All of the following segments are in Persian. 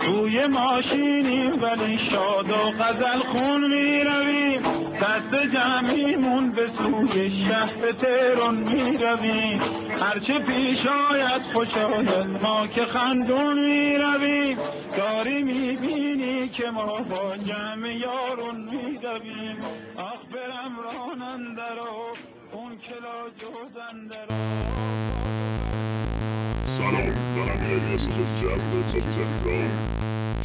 توی ماشینیم ولی شاد و غزل خون می‌رویم. دست جمعیمون به سوی شهر تهران می‌رویم. هرچه پیش آید خوش آید ما که خندون می‌رویم. داری می‌بینی که ما با جمع یارون می‌رویم. آخ برم راننده رو اون کلا جودنده رو سلام دارم الیاس از جذب تا تهران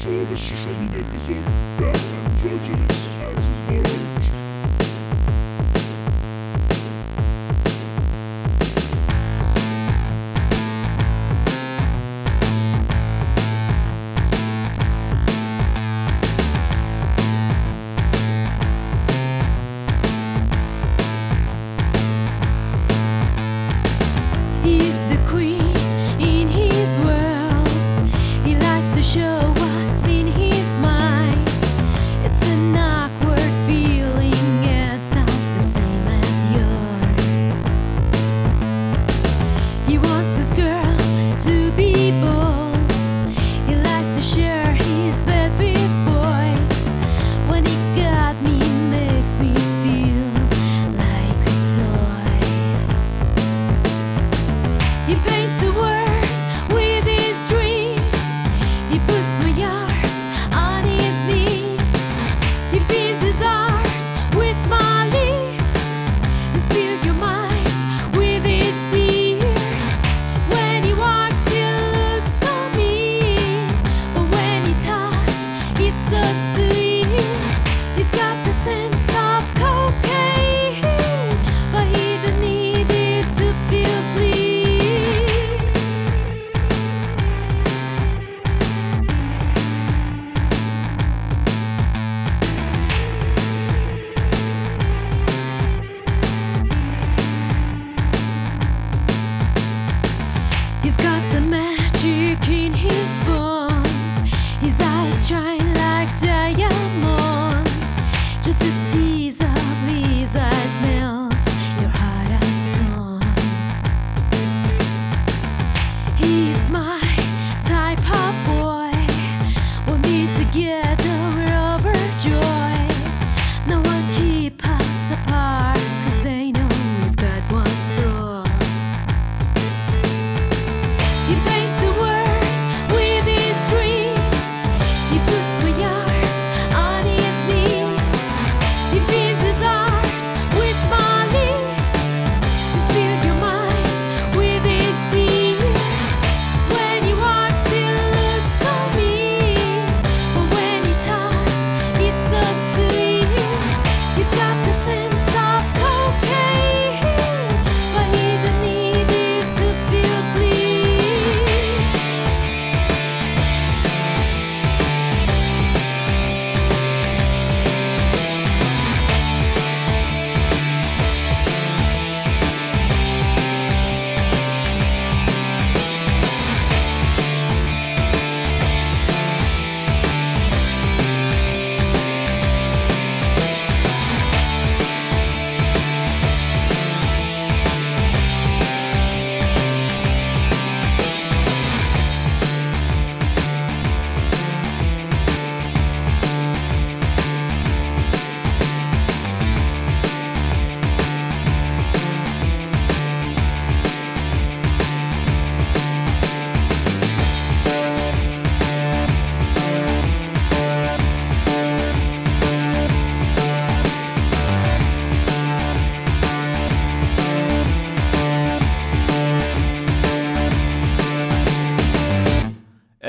شما به ششمین اپیزود در اندروجنس از مارال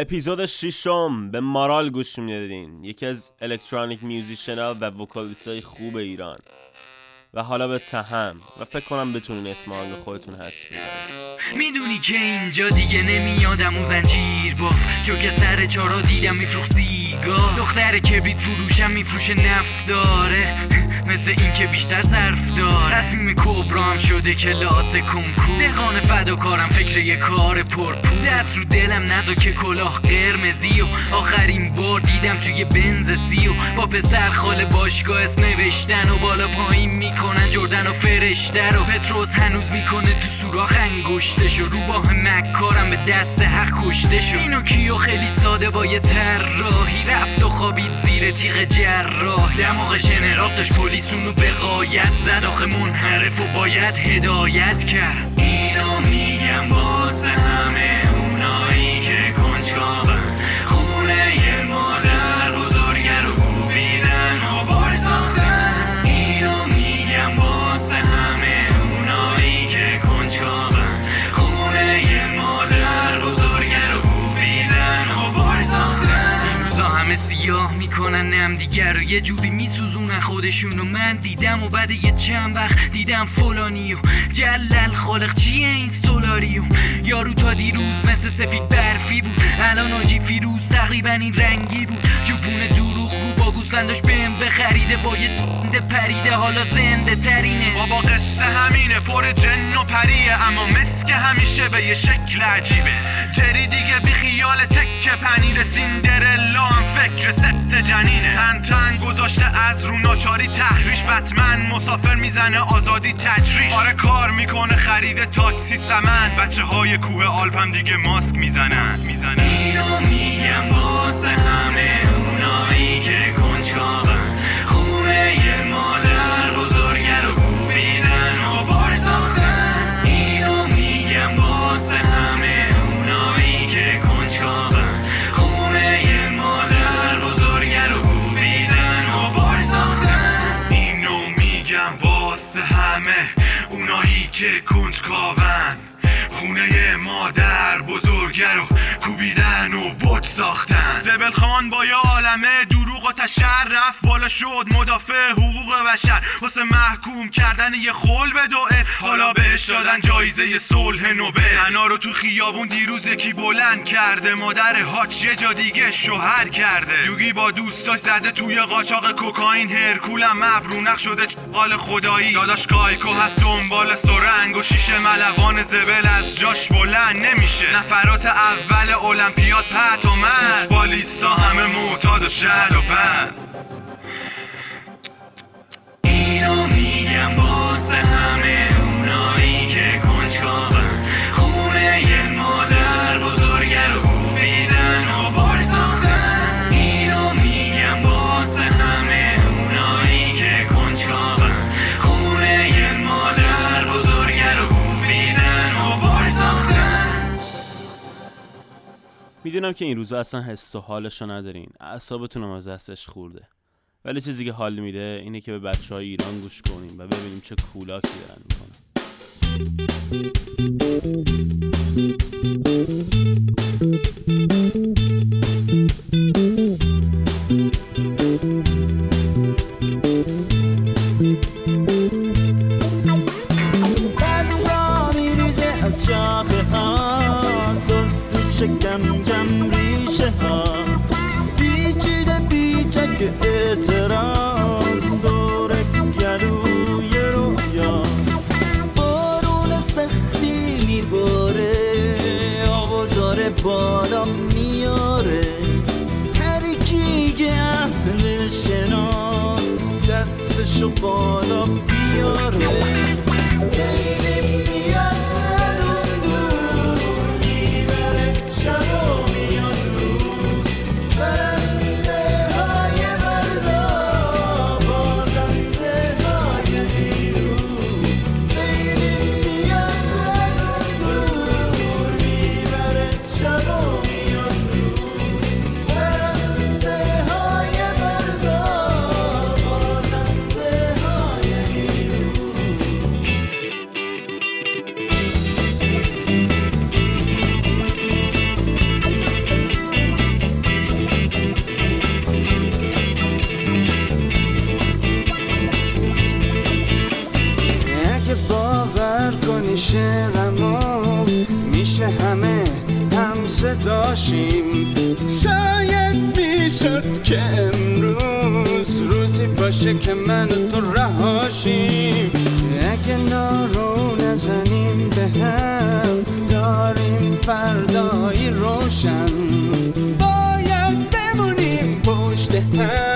اپیزود ششم به مارال گوش می‌دادین. یکی از electronic musician ها و vocalist های خوب ایران. و حالا به تهم. و فکر کنم بتونین اسم آهنگ خودتون حدس بزنید می‌دونی که اینجا دیگه نمیادم و زنجیر. باف چو که سر چارا دیدم میفروخ سیگار. دختر کبریت فروشم میفروشه نفت داره. مثل این که بیشتر صرف داره تصمیم کبرام شده که لاس کنکور دهقان فداکارم فکر یه کار پرپور دست رو دلم نزا که کلاه قرمزی و آخرین بار دیدم توی بنز سی با پسر خاله باشگاه اسم نوشتن و بالا پایین می‌کنن جردن و فرشته رو. پتروس هنوز می‌کنه تو سوراخ انگشتشو رو باه مکارم به دست حق کشته شد. اینو کیو خیلی ساده با یه طراحی. رفت و خوابید زیر تیغ جراح دماغ شنراف داشت پلیس اونو به قایت زد. آخه منحرف و باید هدایت کرد. اینو میگم واسه همه. نم دیگر رو یه جوری میسوزونن خودشون و من دیدم و بعد یه چند وقت دیدم فلانی و جلل خالق چیه این سولاریو؟ یارو تا دیروز مثل سفید برفی بود. الان آجی فیروز تقریبا این رنگی بود. جوپون دروغ گو با گوسفنداش بهم بخریده با یه دنده پریده حالا زنده ترینه. بابا قصه همینه پر جن و پریه اما مسک همیشه به یه شکل عجیبه. جری دیگه بی خیال تک پنیر سیندرلا هم فکر سبت جنینه. تن تن گذاشته از رو ناچاری تحریش. بتمن مسافر می‌زنه آزادی تجریش. آره کار می‌کنه خرید تاکسی سمن. بچه های کوه آلپم دیگه ماسک می‌زنن. می‌زنن. اینو میگم واسه همه. که کنجکاون خونه مادر بزرگه رو کوبیدن و بوت ساختن. زبل خان با یه عالمه دروغ و تشر رفت بالا شد مدافع حقوق بشر. واسه محکوم کردن یه خل به دوه حالا بهش دادن جایزه صلح نوبل. انا رو تو خیابون دیروز یکی بلند کرده. مادر هاچ یه جا دیگه شوهر کرده. یوگی با دوستاش زده توی قاچاق کوکائین. هرکولم مبرونق شده چقال خدایی. داداش کایکو هست دنبال سرنگ و شیشه ملوان زبل. از جاش بلند نمیشه. نفرات اول المپیاد پت و من فوتبالیستا همه معتاد و شل و پن اینو میگم واسه می‌دونم که این روزا اصلا حس و حالشو ندارین. اعصابتون هم از دستش خورده. ولی چیزی که حال میده اینه که به بچه های ایران گوش کنیم و ببینیم چه کولاکی دارن می‌کنن. بالا میاره. هر کی که اهل شناس. دستشو بالا بیاره. که من و تو رهاشیم. اگه نارو نزنیم به هم داریم فردایی روشن. باید بمونیم پشت هم.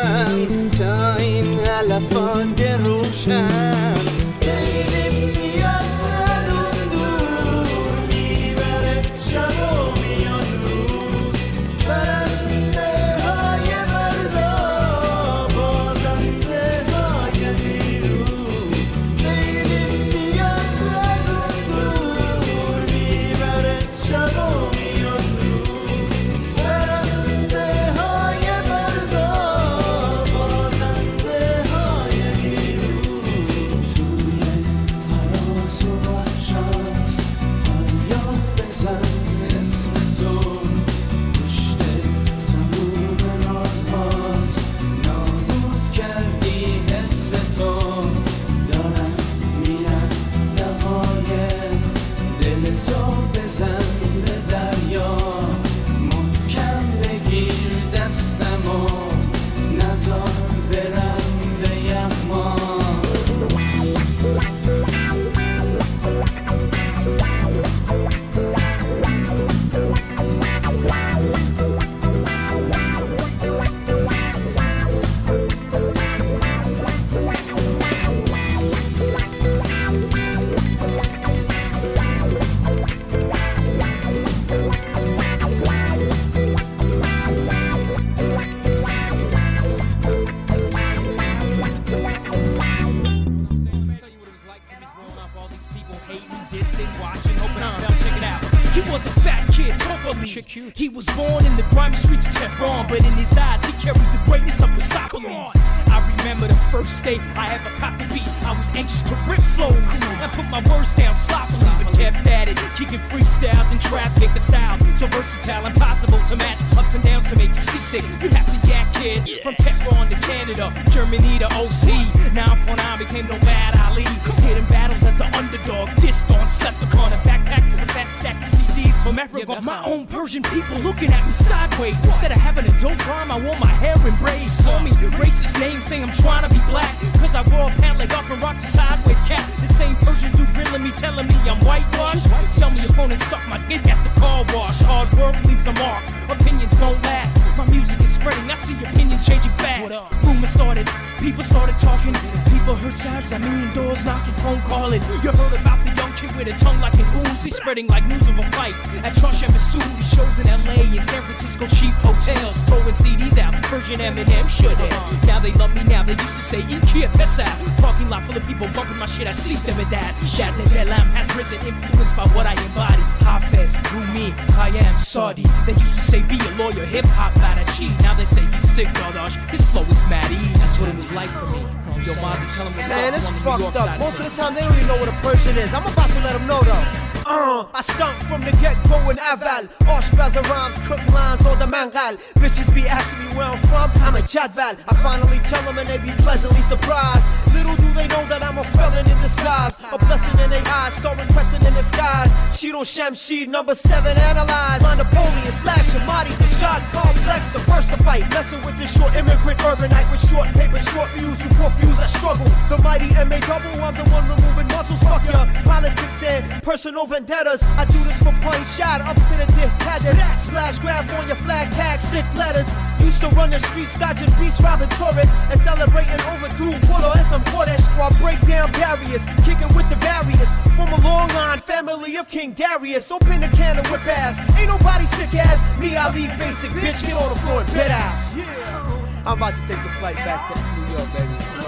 He was born in the grimy streets of Tehran, but in his eyes, he carried the greatness of Persepolis. I remember the first day I ever copped the beat. I was anxious to rip flows and put my words down sloppily, but kept at it, kicking freestyles in traffic. The style so versatile, impossible to match. Ups and downs to make you seasick. You'd have to yak kid from Tehran to Canada, Germany to OC. Now I'm for now became no bad Ali. Hitting battles as the underdog, dissed on, slept upon a backpack, a fat stack of CDs from Africa. My own Persian people looking at me sideways. Instead of having a dope rhyme, I wore my hair in braids. Saw me racist names saying I'm trying to be black. Cause I wore a pant leg up and rocked sideways cap. The same Persian dude grilling me, telling me I'm whitewashed. Sell me your phone and suck my dick at the car wash. Hard work leaves a mark. Opinions don't last. My music is spreading. I see opinions changing fast. Rumors started. People started talking. People heard sounds. I mean, doors knocking, phone calling. You heard about the young kid with a tongue like an ooze. He's spreading like news of a fight. At Trusha Missouri, shows in LA and San Francisco, cheap hotels. Throwing CDs out. Version Eminem should have. Uh-huh. Now they love me now. They used to say, Ikea Pesa. Parking lot full of people bumping my shit. I seized them at that. That the lamp has risen, influenced by what I embody. Hafez, Rumi, Khayyam, Saudi. They used to say, be a lawyer, hip hop, not a cheat. Now they say he's sick, Dardash. His flow is mad easy. That's what it was like for me. Yo, Mozzie, tell him what's Man, up. it's I'm on the New York fucked up. Most of the time, they don't even know what a person is. I'm about to let them know, though. Uh, I stunk from the get-go in Aval. Oshpaz rhymes, cook lines on the mangal. Bitches be asking me where I'm from, I'm a Jadval. I finally tell them and they be pleasantly surprised. Little do they know that I'm a felon in disguise. A blessing in their eyes, starring pressing in the skies. Shido Shamshid, number seven, analyze. My Napoleon, slash Shamadi, the shot complex, the first to fight. Messing with this short immigrant urbanite with short paper, short views, poor views, I struggle. The mighty MA double, I'm the one removing muscles. Fuck your politics and personal vendettas. I do this for point shot up to the dictators. Splash grab on your flag tag, sick letters. Used to run the streets, dodging beats, robbing tourists, and celebrating overdue water and some Kodesh. While break down barriers, kicking with the various. From a long line family of King Darius. Open a can of whip ass. Ain't nobody sick ass. Me, I leave basic, bitch. Get on the floor and bed ass. I'm about to take the flight back to New York, baby.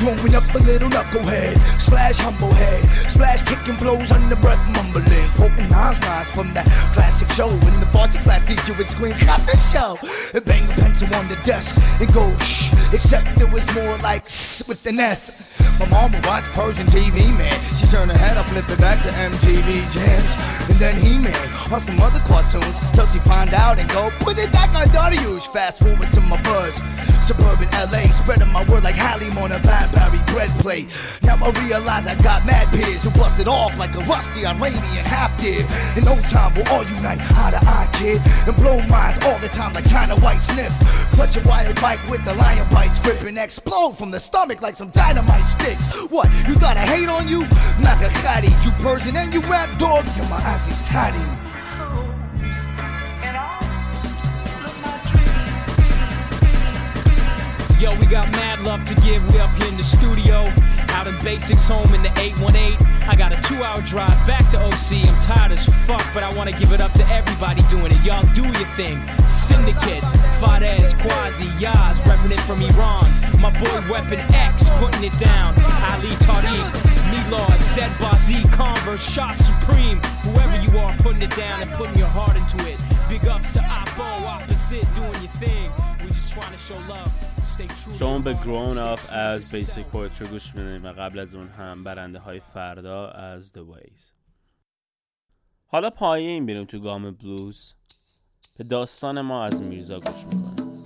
Growing up a little knucklehead, slash humble head, splash kicking blows under breath mumbling, poking nines lines from that classic show. In the varsity class teacher would scream, "Cut the show!" and bang a pencil on the desk and go shh. Except it was more like shh with an S. My mom would watch Persian TV, man. She turned her head up, flip it back to MTV jams, and then He-Man or some other cartoons till she find out and go put it back on Darius. Fast forward to my buzz, suburban LA, spreading my word like Halim on a Badberry bread plate. Now I realize I got mad peers who busted off like a rusty Iranian half did. In no time we'll all unite, eye to eye, kid, and blow minds all the time like China White sniff. Clutch a wired bike with the lion bites, grip and explode from the stomach like some dynamite sticks. What? You thought I hate on you? Nakakati, you Persian and you rap dog. You're my Aussie's tatty. Yo, we got mad love to give. We up here in the studio, out in Basics home in the 818. I got a two hour drive back to OC. I'm tired as fuck, but I want to give it up to everybody doing it. Y'all do your thing. Syndicate, Fadez, Quasi, Yaz, repping it from Iran. My boy Weapon X putting it down. Ali Tariq, Milord, Zed Bazi, Converse, Shot Supreme. Whoever you are, putting it down and putting your heart into it. Big ups to Oppo, opposite, doing your thing. We just trying to show love. شما به Up Success از بیسیک. پویتری گوش می‌دونیم و قبل از اون هم برنده های فردا از The Ways حالا پایین بریم تو گام بلوز به داستان ما از میرزا گوش می‌کنیم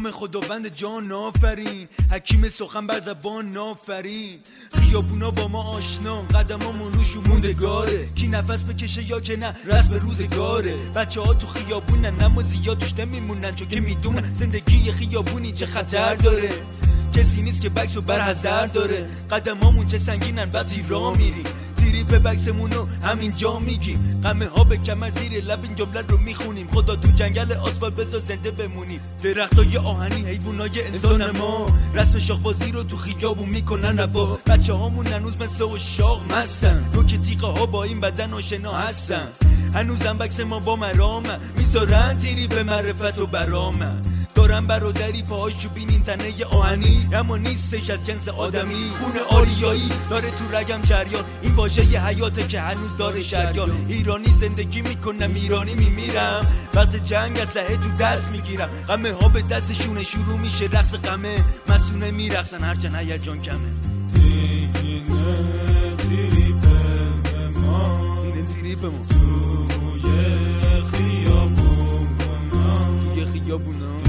نام خداوند جان آفرین. حکیم سخن بر زبان آفرین. خیابونا با ما آشنا. قدمامون روش موندگاره. کی نفس بکشه یا که نه رسم روزگاره. بچه ها تو خیابونن اما زیاد توش نمیمونن. چون که می‌دونن زندگی خیابونی چه خطر داره. کسی نیست که بکس و برحضر داره. قدمامون چه سنگینن وقتی را میریم. تیری به بکسمونو همینجا میگیم. قمه ها به کمر زیر لب این جمله رو می‌خونیم. خدا تو جنگل آسفالت بذار زنده بمونیم. درخت های آهنی حیوانای انسان ما. رسم شاخبازی رو تو خیابون می‌کنن ربا بچه هامون هنوز مثل و شاق مستن. رو که تیغه ها با این بدن آشنا هستن. هنوزم بکس ما با مرامه. می‌ذارن تیری به معرفت و برامه. دارم برادری پاهاشو بینیم تنه آهنی. اما نیستش از جنس آدمی. خون آریایی داره تو رگم جریان. این واژه حیاته که هنوز داره شریان. ایرانی زندگی می‌کنم ایرانی میمیرم. وقت جنگ اسلحه تو دست می‌گیرم. غمه ها به دستشونه شروع میشه رقص غمه. مسونه میرقصن هرچند هیجان کمه. اینه تریپ ما. اینه تریپ ما. توی خیابونا توی خیابونا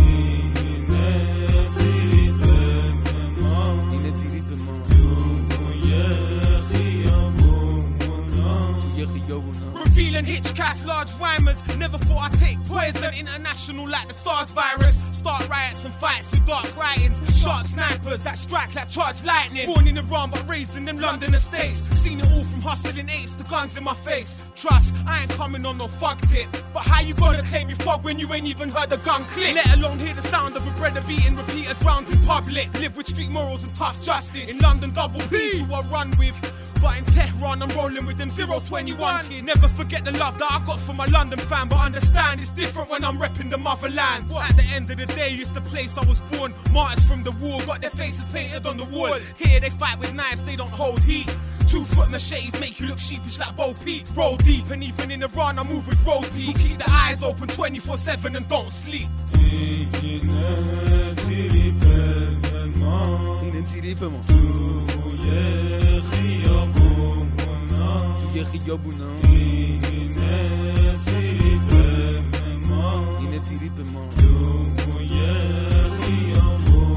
Revealing hitchcats, large rhymers. Never thought I'd take poison. International like the SARS virus. Start riots and fights with dark writings. Sharp snipers that strike like charged lightning. Born in Iran but raised in them London estates. Seen it all from hustling eights to guns in my face. Trust, I ain't coming on no fuck tip. But how you gonna claim you fog when you ain't even heard the gun click? Let alone hear the sound of a brother beating repeated rounds in public. Live with street morals and tough justice. In London, double P's who I run with. But in Tehran, I'm rolling with them 021 kids. Never forget the love that I got from my London fan, but understand it's different when I'm repping the motherland. At the end of the day, it's the place I was born. Martyrs from the war got their faces painted on the wall. Here they fight with knives, they don't hold heat. Two foot machetes make you look sheepish like Bo Peep. Roll deep, and even in Iran, I move with road peak. Keep the eyes open 24 7 and don't sleep. ما اینه تریپ ما. توی خیابونا. توی خیابونا اینه تریپ ما. اینه تریپ ما توی خیابونا.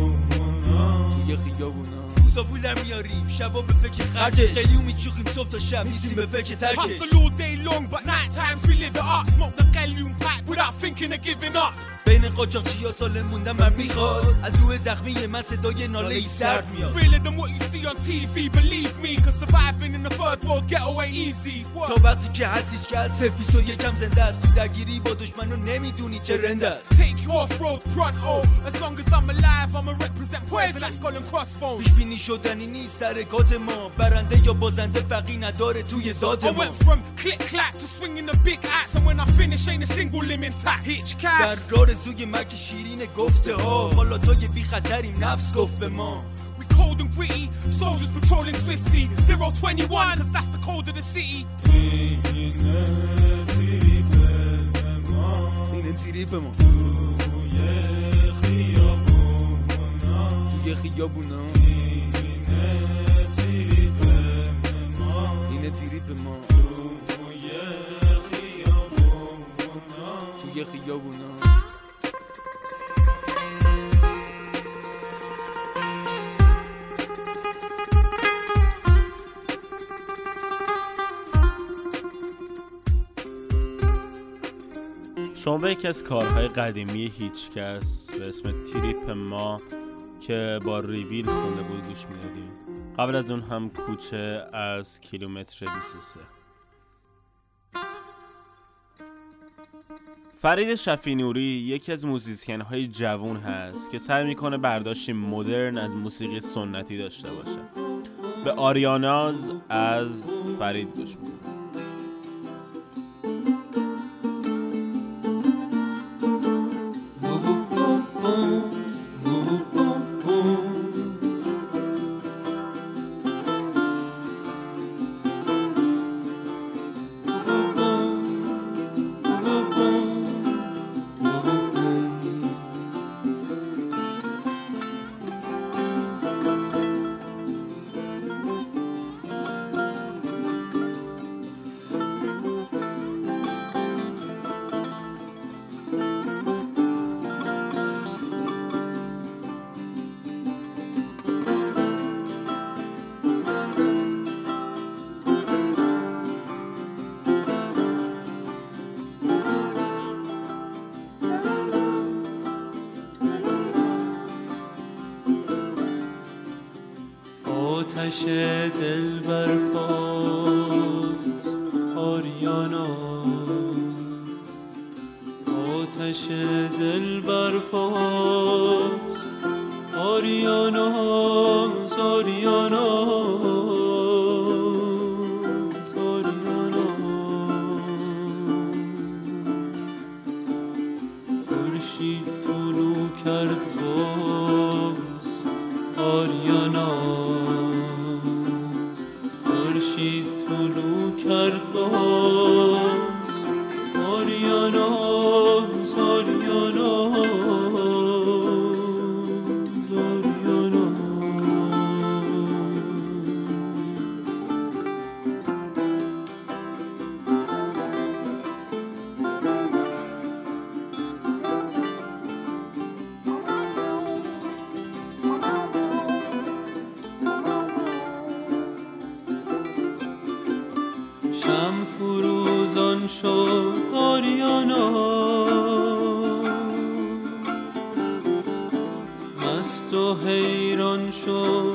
توی خیابونا روزا پولم میاریم. شبا به فکر خرج قلیون می‌چرخیم صبح تا شب. نیستیم به فکر ترکش. Hustle all day long, but night times we live it up. Smoke the قلیون pipe without thinking of giving up. بین قاچاقچی ها سال موندم من می‌خواد از روی زخمی من صدای ناله ای سرد میاد Realer than what you see on TV, believe me, cause surviving in the third world get away easy. What? تا وقتی که هستیش که از سفیس و یکم زنده است تو درگیری با دشمن رو نمی‌دونی چه رنده است Take you off road pronto. As long as I'm alive, I'ma represent poison like skull and crossbones. پیش بینی شدنی نیست حرکات ما برنده یا بازنده فرقی نداره توی ذات I ما went from click clack to swinging the big axe, and when I finish, ain't a single limb intact. Hitch در رارزوی مک شیرین گفته ها. ما لاتای بی خطریم نفس گفت به ما. We cold and gritty, soldiers patrolling swiftly. 021, cause that's the code of the city. اینه تریپ ما توی خیابونا. اینه تریپ ما توی خیابونا. شما به یکی از کارهای قدیمی هیچکس به اسم تریپ ما که با ریویل خونده بود گوش می‌دادیم. قبل از اون هم کوچه از کیلومتر 23 فرید شفی نوری یکی از موزیسین های جوون هست که سعی می‌کنه برداشتی مدرن از موسیقی سنتی داشته باشه. به آریاناز از فرید گوش میدیم. köşeden شم فروزان شد آریانا مست و حیران شد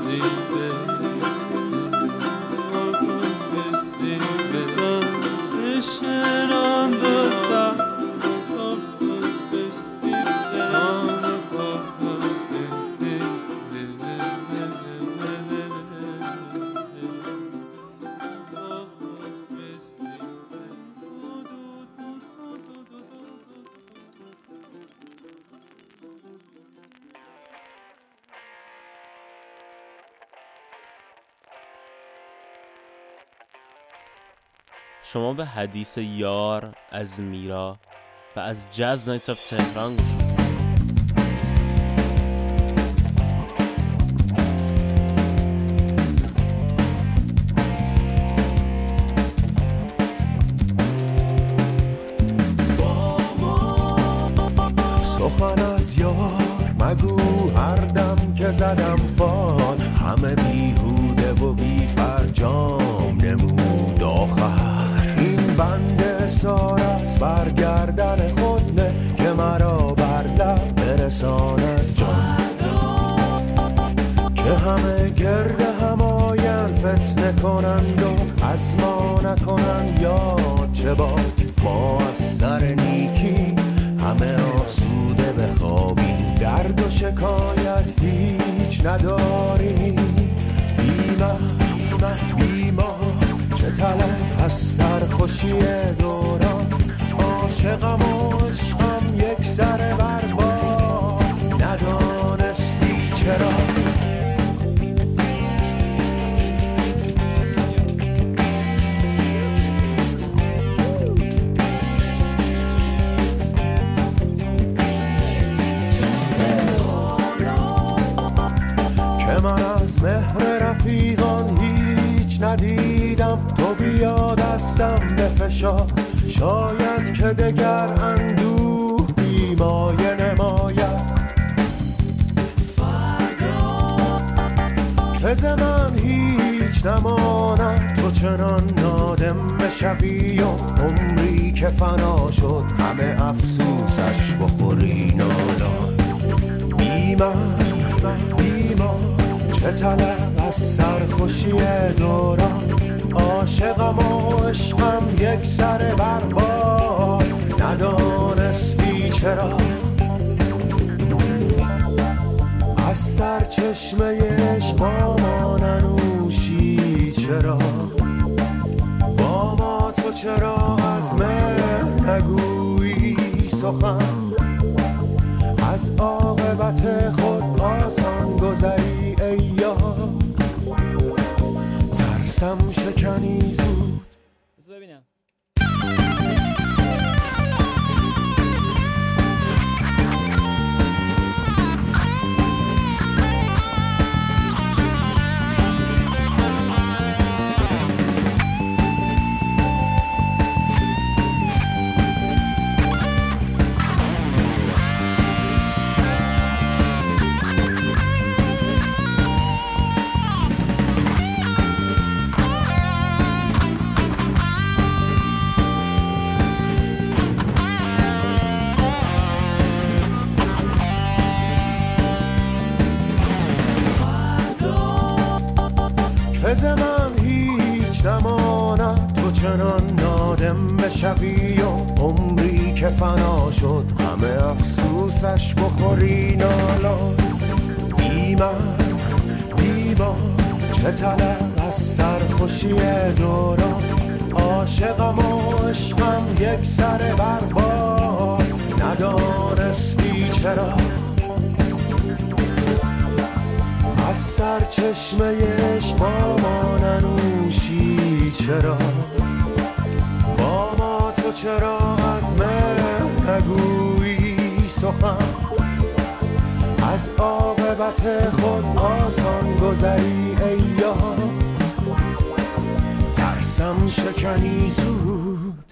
mais. شما به حدیث یار از میرا و از جاز نایت آف تهران گوش ما نکنند یاد چه باد ما از سر نیکی؟ همه آسوده بخوابیم درد و شکایت هیچ نداریم بیمه بیمه بیما چه طلب از سرخوشی دوران؟ عاشقم و عشقم یک سر برباد ندانستی چرا رفیقان هیچ ندیدم. تو بیا دستم بفشار شاید که دگر اندوه بیمایه نماید. که ز من هیچ نماند تو چنان نادم بشوی و عمری که فنا شد همه افسوسش بخوری نالان بیمن بیمان چه طلب؟ از سرخوشی دوران عاشقم و عشقم یک سر برباد ندانستی چرا. از سر چشمه عشق با ما ننوشی چرا. با ما تو چرا از مهر نگویی سخن؟ از عاقبت خود آسان گذری ترسم شکنی زود. هیچ نماند تو چنان نادم بشوی و عمری که فنا شد همه افسوسش بخوری نالا. بیمن بیمار چه طلب از سرخوشی دوران؟ عاشقم و عشقم یک سر بربار ندانستی چرا؟ از سر چشمه عشق با ما ننوشی چرا؟ چرا از مهر نگویی سخن. از عاقبت خود آسان گذری ای یار. ترسم شکنی زود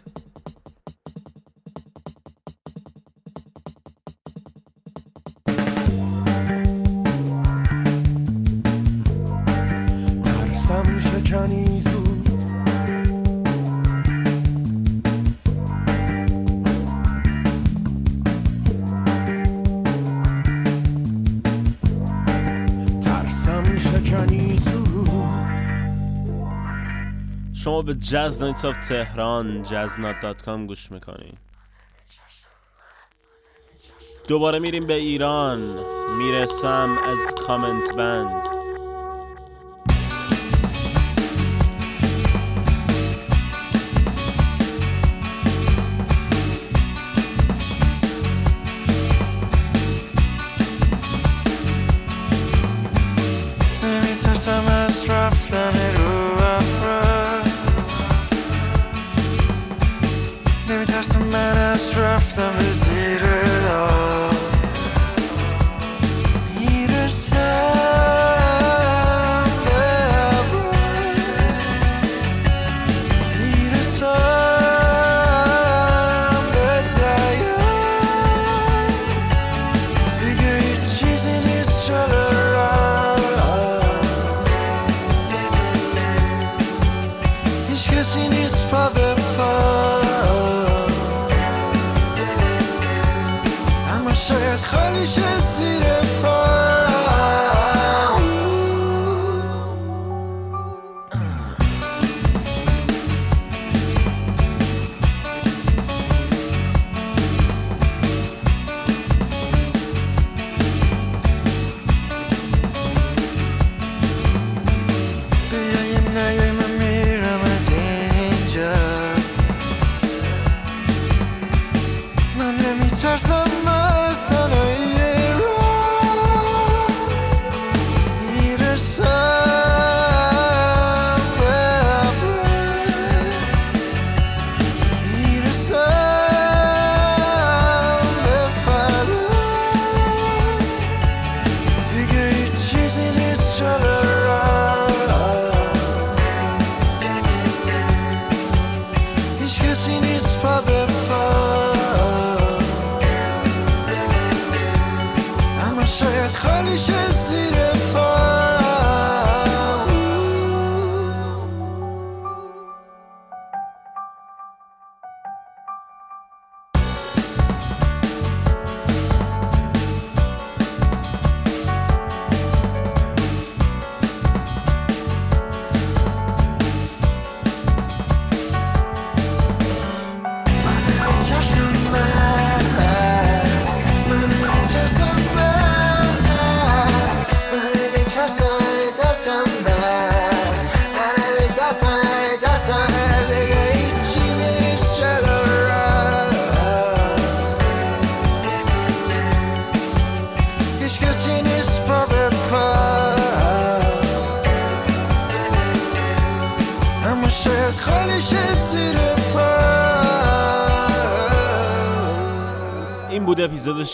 به جاز نایتس آف تهران جزنات گوش می‌کنین. دوباره میریم به ایران. می‌رسم از کامنت بند. نمیترسم من از رفتن به زیر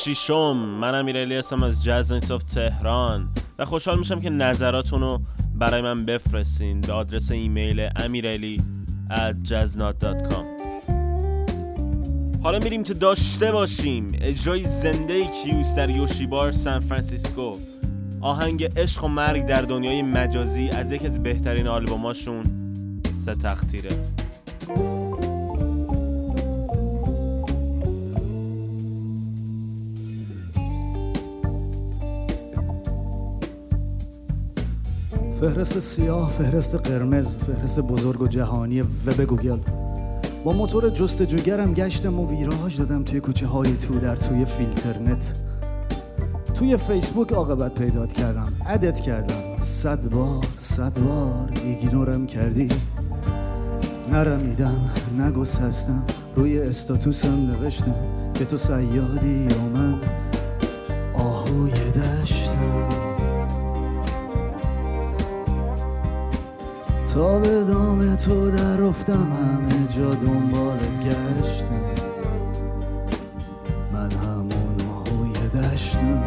ششم. من امیرعلی هستم از جاز آف تهران و خوشحال میشم که نظراتون رو برای من بفرستین به آدرس ایمیل امیرعلی at jaznot.com حالا میریم تا داشته باشیم. اجرای زنده کیوسک در Yoshi's بار سان فرانسیسکو. آهنگ عشق و مرگ در دنیای مجازی از یکی از بهترین آلبوماشون سه تقطیره فهرست سیاه فهرست قرمز فهرست بزرگ و جهانی وب گوگل. با موتور جستجوگرم گشتم و ویراج دادم توی کوچه های تو در توی فیلترنت. توی فیسبوک عاقبت پیدات کردم add ت کردم. صد بار صد بار ignore م کردی. نرمیدم نگسستم روی status م نوشتم که تو صیادی یا من آهوی دشتم تا به دام تو در رفتم همه جا دنبالت گشتم. من همون آهوی دشتم.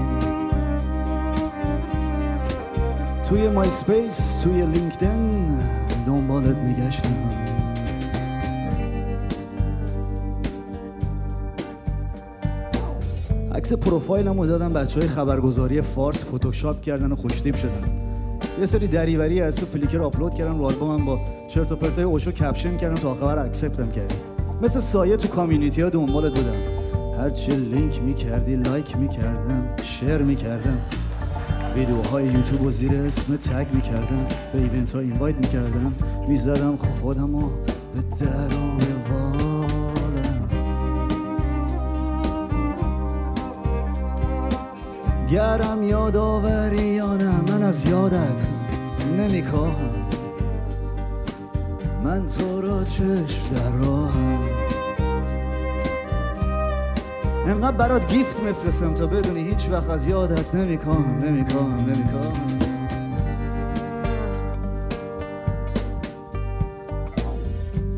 توی مای سپیس توی لینکدن دنبالت میگشتم. عکس پروفایلمو دادم بچه های خبرگزاری فارس فتوشاپ کردن و خوشتیپ شدن. یه سری دریوری از تو فلیکر آپلود کردم رو آلبومم با چرت و پرتای اوشو caption کردم تا آخر accept م کردی. مثل سایه تو community ها دنبالت بودم هرچی لینک می‌کردی لایک می‌کردم share می‌کردم. ویدیوهای یوتیوب و زیر اسم tag می‌کردم. به event ها invite می‌کردم. می‌زدم خودم و به بالم گرم یادآوریانم من از یادت نمیکاهم. من تو را چشم در راهم. انقدر برات گیفت میفرستم تا بدونی هیچ وقت از یادت نمیکاهم نمیکاهم نمیکاهم.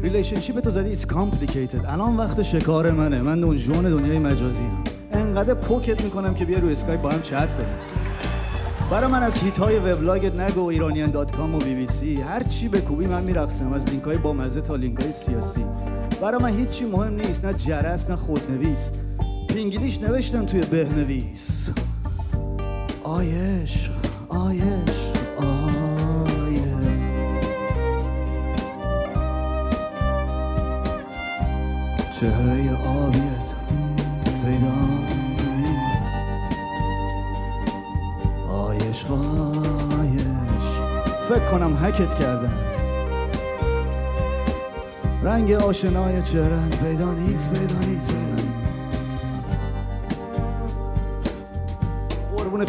relationship تو زدی it's complicated. الان وقت شکار منه. من اون جون دنیای مجازی هم انقدر poke ت می‌کنم که بیا روی اسکایپ با هم چت کنیم برای من از hit های وبلاگت نگو ایرانیان dot com و بی بی سی. هر چی بکوبی من میرقصم از لینک های با مزه تا لینک های سیاسی. برای من هیچی مهم نیست نه جرس نه خودنویس. پینگلیش نوشتم توی بهنویس. آیش آیش چهره آبیت فکر کنم هکت کردم. رنگ آشنای چهرت پیدا نیست پیدا نیست پیدا نیست. قربون